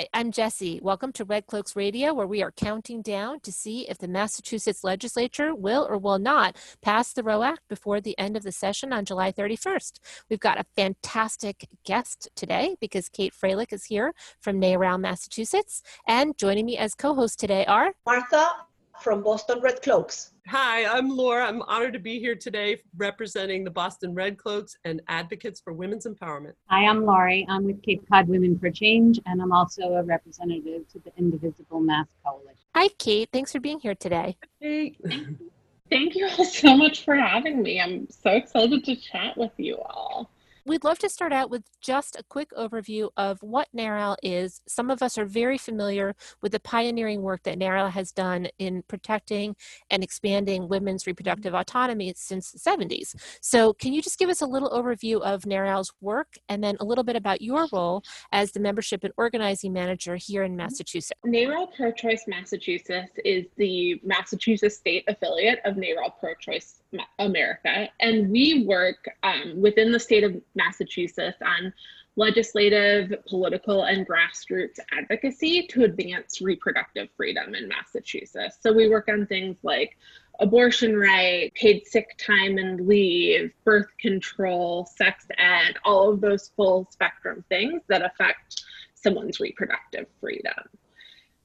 Hi, I'm Jesse. Welcome to Red Cloaks Radio, where we are counting down to see if the Massachusetts legislature will or will not pass the Roe Act before the end of the session on July 31st. We've got a fantastic guest today because Kate Freilich is here from NARAL, Massachusetts. And joining me as co host today are Martha from Boston Red Cloaks. Hi, I'm Laura. I'm honored to be here today representing the Boston Red Cloaks and Advocates for Women's Empowerment. Hi, I'm Laurie. I'm with Cape Cod Women for Change, and I'm also a representative to the Indivisible Mass Coalition. Hi, Kate. Thanks for being here today. Hey. Thank you all so much for having me. I'm so excited to chat with you all. We'd love to start out with just a quick overview of what NARAL is. Some of us are very familiar with the pioneering work that NARAL has done in protecting and expanding women's reproductive autonomy since the 70s. So, can you just give us a little overview of NARAL's work and then a little bit about your role as the membership and organizing manager here in Massachusetts? NARAL Pro Choice Massachusetts is the Massachusetts state affiliate of NARAL Pro Choice America, and we work um, within the state of Massachusetts on legislative, political, and grassroots advocacy to advance reproductive freedom in Massachusetts. So we work on things like abortion right, paid sick time and leave, birth control, sex ed, all of those full spectrum things that affect someone's reproductive freedom.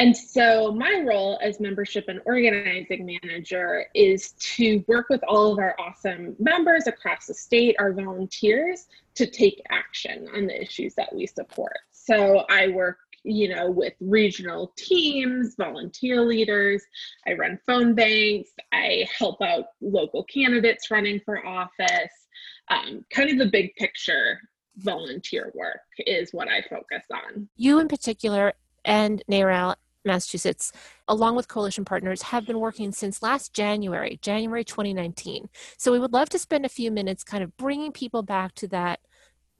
And so, my role as membership and organizing manager is to work with all of our awesome members across the state, our volunteers, to take action on the issues that we support. So, I work you know with regional teams volunteer leaders. I run phone banks. I help out local candidates running for office. Um, kind of the big picture volunteer work is what i focus on. You in particular and NARAL Massachusetts, along with coalition partners, have been working since last January, January 2019. So we would love to spend a few minutes kind of bringing people back to that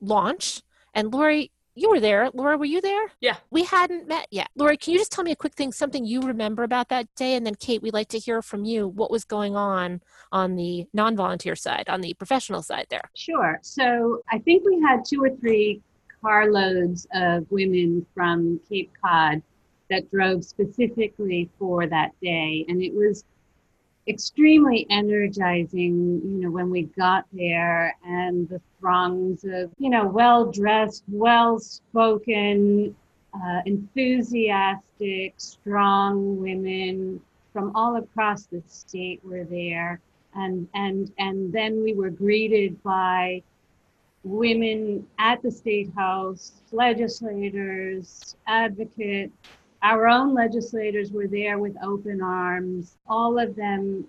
launch. And Lori, you were there. Laura, were you there? Yeah. We hadn't met yet. Lori, can you just tell me a quick thing, something you remember about that day? And then, Kate, we'd like to hear from you what was going on on the non volunteer side, on the professional side there. Sure. So I think we had two or three carloads of women from Cape Cod that drove specifically for that day. And it was extremely energizing, you know, when we got there and the throngs of, you know, well dressed, well spoken, uh, enthusiastic, strong women from all across the state were there. And, and, and then we were greeted by women at the state house, legislators, advocates, our own legislators were there with open arms, all of them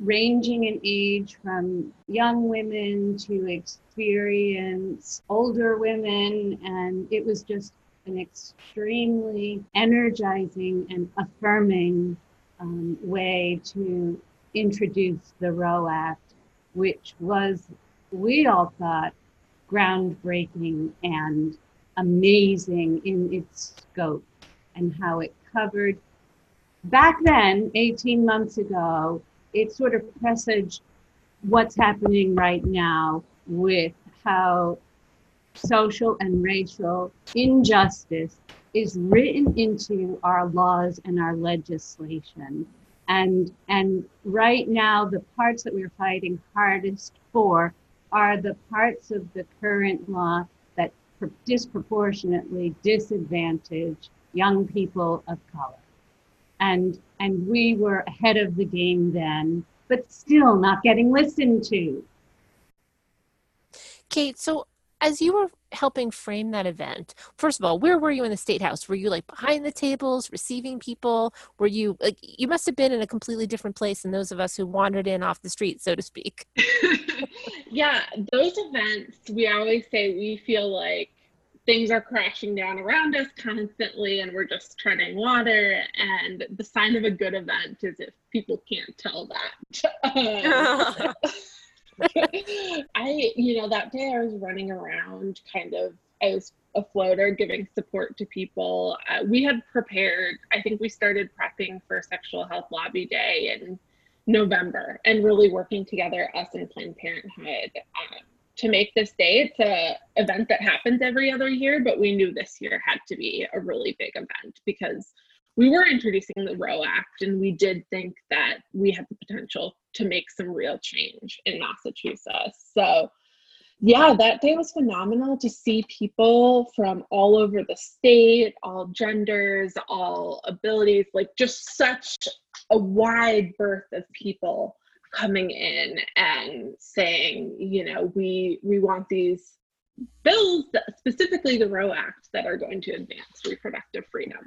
ranging in age from young women to experienced older women. And it was just an extremely energizing and affirming um, way to introduce the Roe Act, which was, we all thought, groundbreaking and amazing in its scope and how it covered. Back then, 18 months ago, it sort of presaged what's happening right now with how social and racial injustice is written into our laws and our legislation. And, and right now, the parts that we're fighting hardest for are the parts of the current law that disproportionately disadvantage young people of color. And, and we were ahead of the game then, but still not getting listened to. Kate, so as you were helping frame that event, first of all, where were you in the state house? Were you like behind the tables, receiving people? Were you like you must have been in a completely different place than those of us who wandered in off the street, so to speak. yeah, those events, we always say we feel like things are crashing down around us constantly and we're just treading water and the sign of a good event is if people can't tell that. I you know that day i was running around kind of i was a floater giving support to people. Uh, we had prepared i think we started prepping for sexual health lobby day in november and really working together us and planned parenthood um, to make this day. It's a event that happens every other year, but we knew this year had to be a really big event because we were introducing the Roe Act, and we did think that we had the potential to make some real change in Massachusetts. So, yeah, that day was phenomenal to see people from all over the state, all genders, all abilities, like just such a wide berth of people coming in and saying, you know, we we want these bills, specifically the Roe Act, that are going to advance reproductive freedom.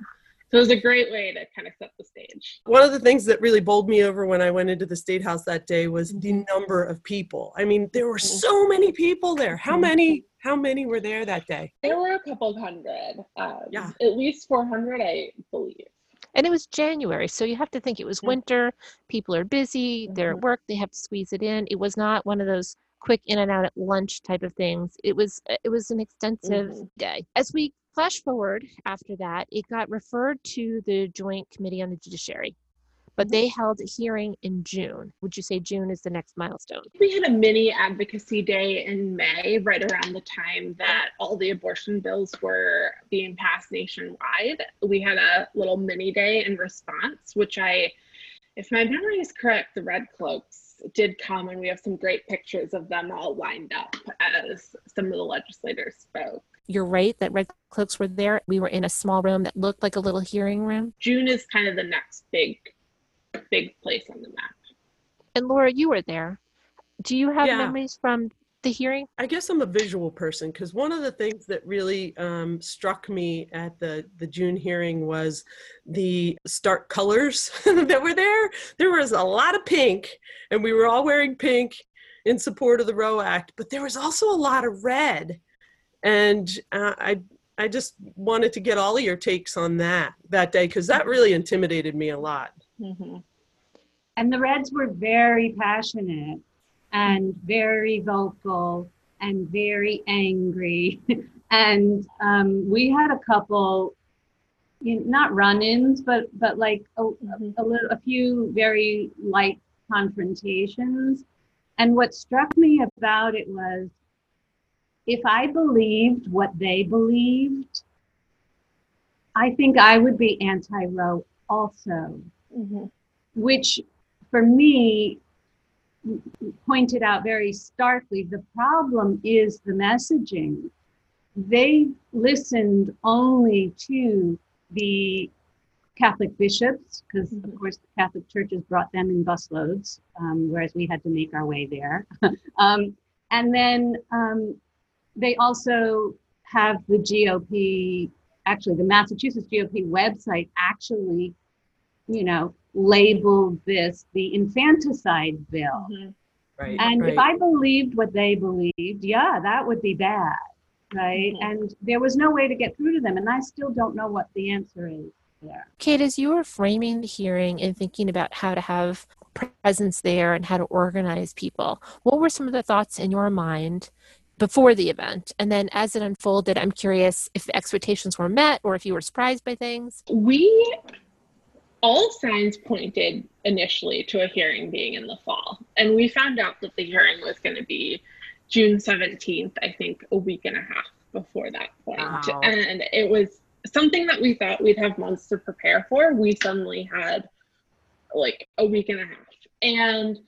So it was a great way to kind of set the stage. One of the things that really bowled me over when I went into the State House that day was the mm-hmm. number of people. I mean, there were mm-hmm. so many people there. How mm-hmm. many? How many were there that day? There were a couple hundred, um, Yeah. at least 400, I believe. And it was January, so you have to think it was winter. People are busy, they're at work, they have to squeeze it in. It was not one of those quick in and out at lunch type of things. It was it was an extensive Mhm. day. As we flash forward after that, it got referred to the Joint Committee on the Judiciary, but they held a hearing in June. Would you say June is the next milestone? We had a mini advocacy day in May, right around the time that all the abortion bills were being passed nationwide. We had a little mini day in response, which I, if my memory is correct, the Red Cloaks did come, and we have some great pictures of them all lined up as some of the legislators spoke. You're right that Red Cloaks were there. We were in a small room that looked like a little hearing room. June is kind of the next big, big place on the map. And Laura, you were there. Do you have Yeah. memories from the hearing? I guess I'm a visual person because one of the things that really um, struck me at the the June hearing was the stark colors that were there. There was a lot of pink, and we were all wearing pink in support of the Roe Act, but there was also a lot of red, and uh, I. I just wanted to get all of your takes on that that day because that really intimidated me a lot. Mm-hmm. And the Reds were very passionate and very vocal and very angry. and um, we had a couple, you know, not run-ins, but but like a, a, little, a few very light confrontations. And what struck me about it was, if I believed what they believed, I think I would be anti-Roe also Mm-hmm. which for me pointed out very starkly the problem is the messaging. They listened only to the Catholic bishops, because of course the Catholic churches brought them in busloads, um, whereas we had to make our way there. um, and then um, they also have the GOP, actually, the Massachusetts GOP website actually you know, labeled this the infanticide bill. Mm-hmm. Right. And right. if I believed what they believed, yeah, that would be bad. Right. Mhm. And there was no way to get through to them. And I still don't know what the answer is there. Kate, as you were framing the hearing and thinking about how to have presence there and how to organize people, what were some of the thoughts in your mind before the event? And then as it unfolded, I'm curious if the expectations were met or if you were surprised by things. We all signs pointed initially to a hearing being in the fall. And we found out that the hearing was going to be June 17th, I think a week and a half before that point. Wow. And it was something that we thought we'd have months to prepare for. We suddenly had like a week and a half. And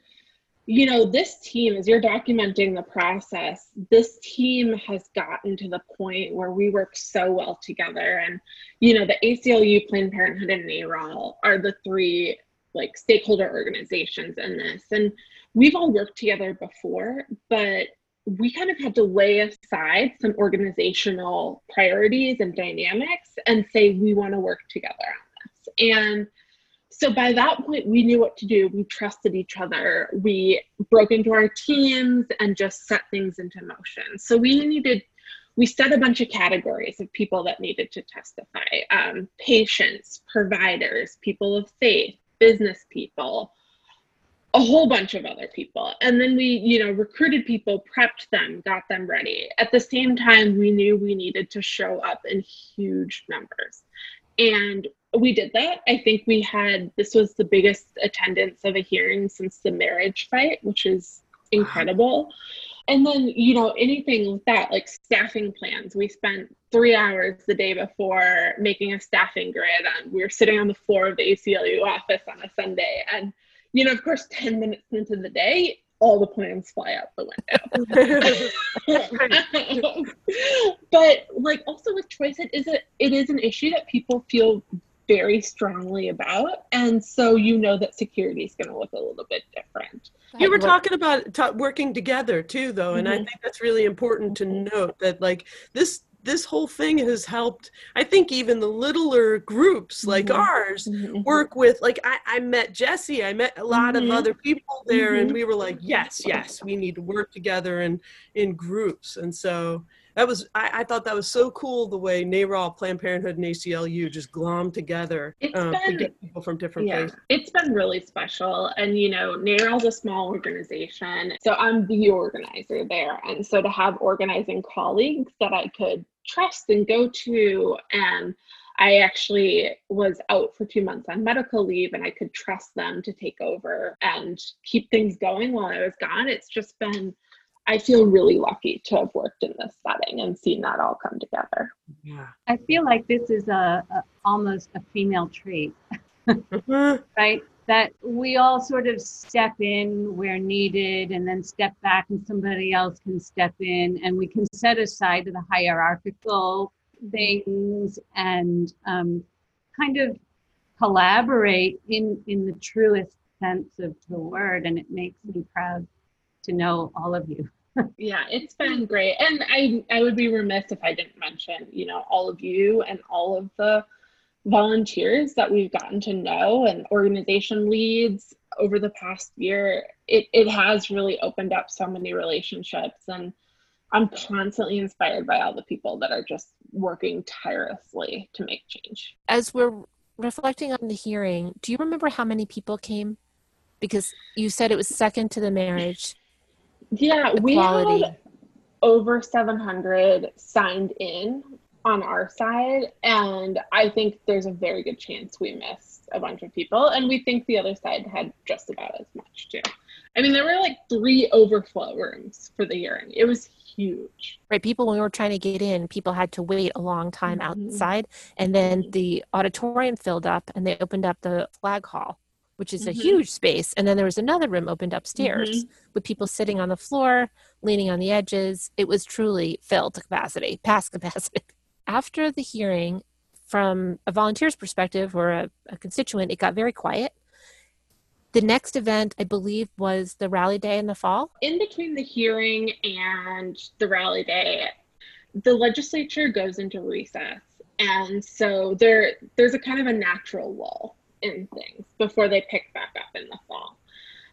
you know, this team, as you're documenting the process, this team has gotten to the point where we work so well together. And, you know, the ACLU, Planned Parenthood, and NARAL are the three like stakeholder organizations in this. And we've all worked together before, but we kind of had to lay aside some organizational priorities and dynamics and say, we want to work together on this. And so by that point, we knew what to do. We trusted each other. We broke into our teams and just set things into motion. So we needed, we set a bunch of categories of people that needed to testify um, patients, providers, people of faith, business people, a whole bunch of other people. And then we, you know, recruited people, prepped them, got them ready. At the same time, we knew we needed to show up in huge numbers. And we did that. I think we had this was the biggest attendance of a hearing since the marriage fight, which is incredible. And then, you know, anything with that, like staffing plans. We spent three hours the day before making a staffing grid. And we were sitting on the floor of the ACLU office on a Sunday. And, you know, of course, 10 minutes into the day, all the plans fly out the window. but like also with choice, it is a it is an issue that people feel very strongly about. And so you know that security is going to look a little bit different. You were talking about ta working together too, though, and I think that's really important to note that like this this whole thing has helped. I think even the littler groups like Mhm. ours Mhm. work with like I, I met Jesse, I met a lot Mhm. of other people there, and Mhm. we were like, yes, yes, we need to work together and in groups. And so that was I, I thought that was so cool the way NARAL, Planned Parenthood, and ACLU just glommed together It's um, to been- get people from different yeah, places. it's been really special. And you know, NARAL's a small organization, so I'm the organizer there. And so to have organizing colleagues that I could trust and go to, and I actually was out for two months on medical leave, and I could trust them to take over and keep things going while I was gone. It's just been. I feel really lucky to have worked in this setting and seen that all come together. Yeah. I feel like this is a, a almost a female trait, Uh-huh. right? That we all sort of step in where needed and then step back and somebody else can step in and we can set aside the hierarchical things and um, kind of collaborate in, in the truest sense of the word. And it makes me proud to know all of you. Yeah, it's been great. And I I would be remiss if I didn't mention, you know, all of you and all of the volunteers that we've gotten to know and organization leads over the past year. It it has really opened up so many relationships and I'm constantly inspired by all the people that are just working tirelessly to make change. As we're reflecting on the hearing, do you remember how many people came? Because you said it was second to the marriage Yeah, we had over 700 signed in on our side and i think there's a very good chance we missed a bunch of people and we think the other side had just about as much too. I mean there were like three overflow rooms for the hearing. It was huge. Right people when we were trying to get in people had to wait a long time Mhm. outside and then the auditorium filled up and they opened up the flag hall which is a Mhm. huge space and then there was another room opened upstairs with people sitting on the floor leaning on the edges. It was truly filled to capacity past capacity. After the hearing from a volunteer's perspective or a, a constituent it got very quiet. The next event i believe was the rally day in the fall. In between the hearing and the rally day, the legislature goes into recess. And so there there's a kind of a natural lull in things before they pick back up in the fall.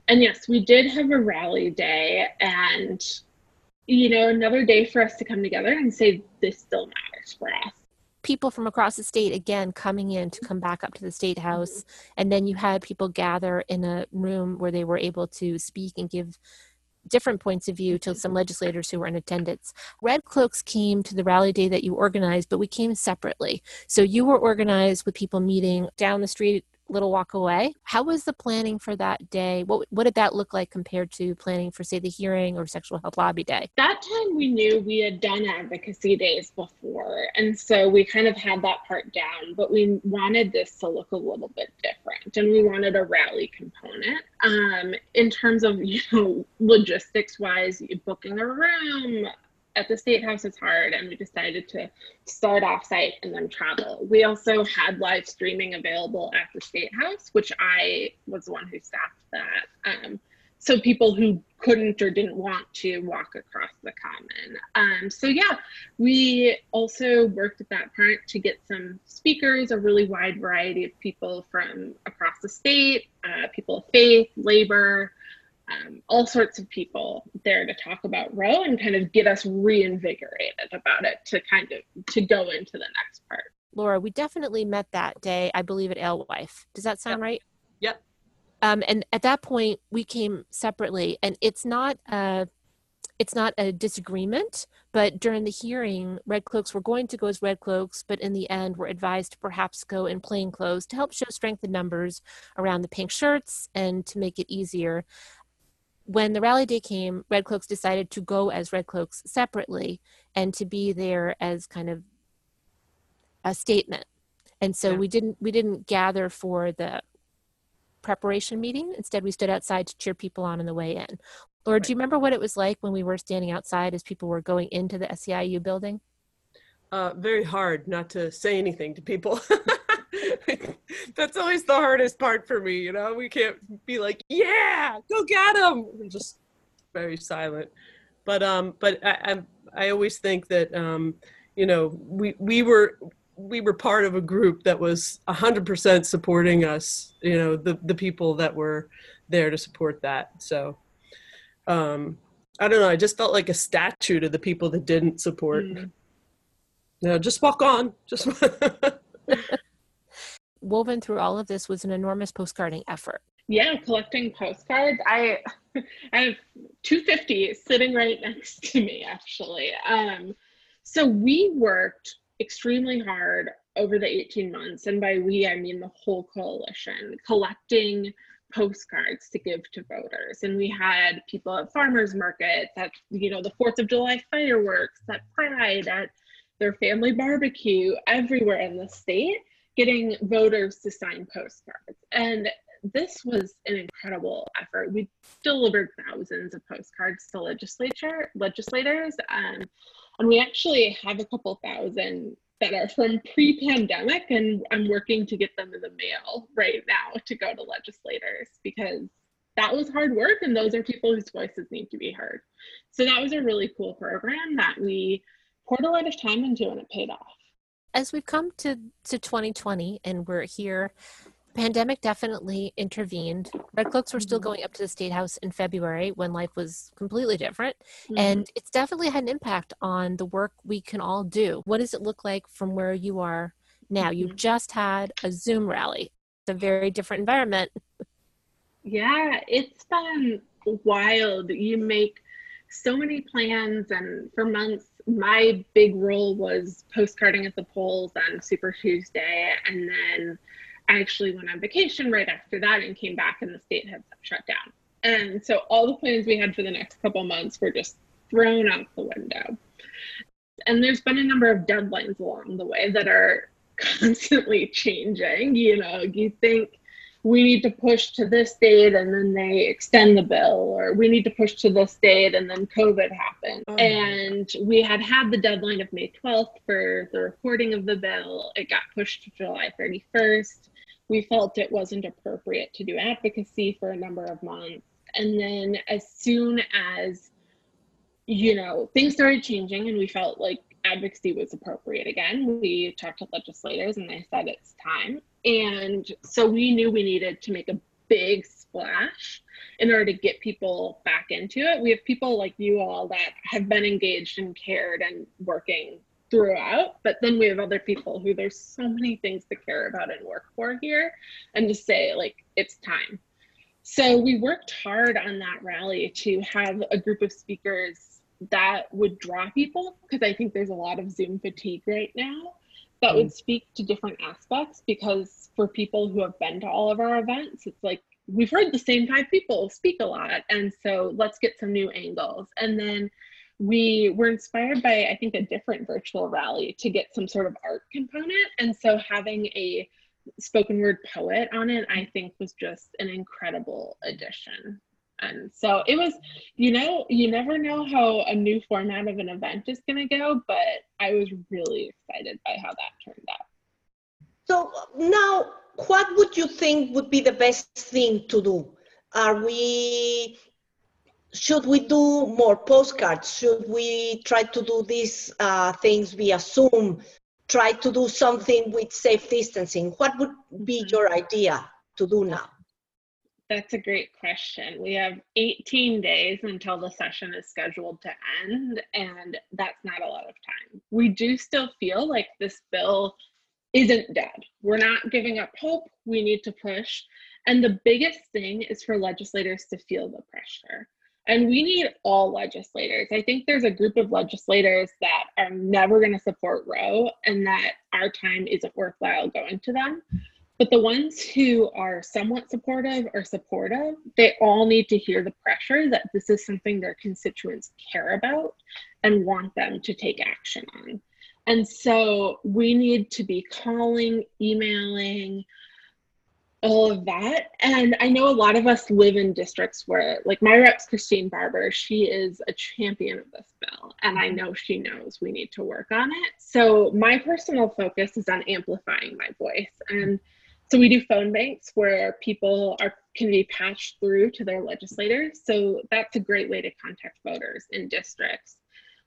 And yes, we did have a rally day and you know, another day for us to come together and say this still matters for us. people from across the state again coming in to come back up to the state house and then you had people gather in a room where they were able to speak and give different points of view to some legislators who were in attendance red cloaks came to the rally day that you organized but we came separately so you were organized with people meeting down the street little walk away. How was the planning for that day? What, what did that look like compared to planning for say the hearing or sexual health lobby day? That time we knew we had done advocacy days before and so we kind of had that part down but we wanted this to look a little bit different and we wanted a rally component. Um, in terms of you know logistics wise booking a room at the state house is hard and we decided to start off site and then travel we also had live streaming available at the state house which i was the one who staffed that um, so people who couldn't or didn't want to walk across the common. Um, so yeah, we also worked at that part to get some speakers, a really wide variety of people from across the state, uh, people of faith, labor, um, all sorts of people there to talk about Roe and kind of get us reinvigorated about it to kind of to go into the next part. laura we definitely met that day i believe at alewife does that sound right Yep. um, and at that point we came separately and it's not a it's not a disagreement but during the hearing red cloaks were going to go as red cloaks but in the end were advised to perhaps go in plain clothes to help show strength in numbers around the pink shirts and to make it easier when the rally day came, Red Cloaks decided to go as Red Cloaks separately and to be there as kind of a statement. And so Yeah. we didn't we didn't gather for the preparation meeting. Instead, we stood outside to cheer people on on the way in. Laura, do you remember what it was like when we were standing outside as people were going into the SEIU building? uh, very hard not to say anything to people. That's always the hardest part for me. You know, we can't be like, "Yeah, go get him." We're just very silent. But um, but I I, I always think that um, you know, we we were we were part of a group that was 100% supporting us you know the the people that were there to support that so um i don't know i just felt like a statue to the people that didn't support Mm. no, just walk on. Just Woven through all of this was an enormous postcarding effort. Yeah, collecting postcards. I I have 250 sitting right next to me actually. Um so we worked extremely hard over the 18 months and by we I mean the whole coalition collecting postcards to give to voters and we had people at farmers markets at you know the 4th of July fireworks at Pride at their family barbecue everywhere in the state getting voters to sign postcards and this was an incredible effort. We delivered thousands of postcards to legislature legislators, um, and we actually have a couple thousand that are from pre-pandemic, and I'm working to get them in the mail right now to go to legislators because that was hard work, and those are people whose voices need to be heard. So that was a really cool program that we poured a lot of time into, and it paid off. As we've come to, to 2020 and we're here, pandemic definitely intervened. Red Cloaks were still Mhm. going up to the State House in February when life was completely different. Mm-hmm. And it's definitely had an impact on the work we can all do. What does it look like from where you are now? You Mhm. just had a Zoom rally. It's a very different environment. Yeah, it's been wild. You make so many plans, and for months, my big role was postcarding at the polls on Super Tuesday. And then I actually went on vacation right after that and came back, and the state had shut down. And so all the plans we had for the next couple months were just thrown out the window. And there's been a number of deadlines along the way that are constantly changing. You know, you think we need to push to this date and then they extend the bill or we need to push to this date and then covid happened. Oh. and we had had the deadline of may 12th for the reporting of the bill. It got pushed to july 31st we felt it wasn't appropriate to do advocacy for a number of months. And then as soon as you know things started changing and we felt like advocacy was appropriate again we talked to legislators and they said it's time and so we knew we needed to make a big splash in order to get people back into it. We have people like you all that have been engaged and cared and working throughout, but then we have other people who there's so many things to care about and work for here and to say, like, it's time. So we worked hard on that rally to have a group of speakers that would draw people because I think there's a lot of Zoom fatigue right now that would mm. speak to different aspects because for people who have been to all of our events, it's like we've heard the same five people speak a lot. And so let's get some new angles. And then we were inspired by, I think, a different virtual rally to get some sort of art component. And so having a spoken word poet on it, I think was just an incredible addition. And so it was, you know, you never know how a new format of an event is going to go, but I was really excited by how that turned out. So now, what would you think would be the best thing to do? Are we, should we do more postcards? Should we try to do these uh, things via Zoom? Try to do something with safe distancing? What would be Mhm. your idea to do now? That's a great question. We have 18 days until the session is scheduled to end, and that's not a lot of time. We do still feel like this bill isn't dead. We're not giving up hope. We need to push. And the biggest thing is for legislators to feel the pressure. And we need all legislators. I think there's a group of legislators that are never going to support Roe and that our time isn't worthwhile going to them. But the ones who are somewhat supportive or supportive, they all need to hear the pressure that this is something their constituents care about and want them to take action on. And so we need to be calling, emailing, all of that. And I know a lot of us live in districts where, like my rep's Christine Barber, she is a champion of this bill. And I know she knows we need to work on it. So my personal focus is on amplifying my voice. And so we do phone banks where people are can be patched through to their legislators. So that's a great way to contact voters in districts.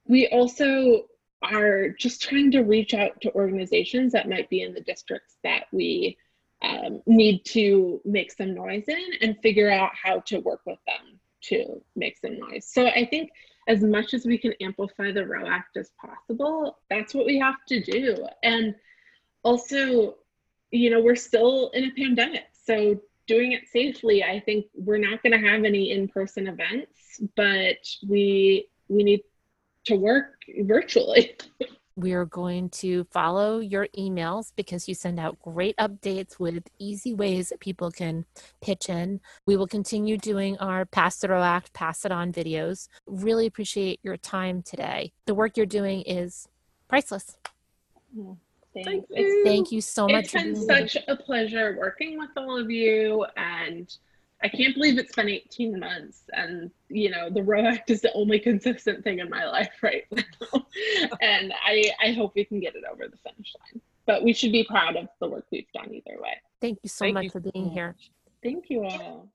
We also are just trying to reach out to organizations that might be in the districts that we um, need to make some noise in and figure out how to work with them to make some noise. So I think as much as we can amplify the Roe Act as possible, that's what we have to do. And also, you know, we're still in a pandemic. So doing it safely, I think we're not going to have any in-person events, but we we need to work virtually. We are going to follow your emails because you send out great updates with easy ways that people can pitch in. We will continue doing our Pass the Roe Act, Pass It On videos. Really appreciate your time today. The work you're doing is priceless. Thanks. Thank It's- you. Thank you so much. It's been such a pleasure working with all of you and I can't believe it's been 18 months and you know the Roe Act is the only consistent thing in my life right now. and I I hope we can get it over the finish line. But we should be proud of the work we've done either way. Thank you so Thank much you for being here. Thank you all.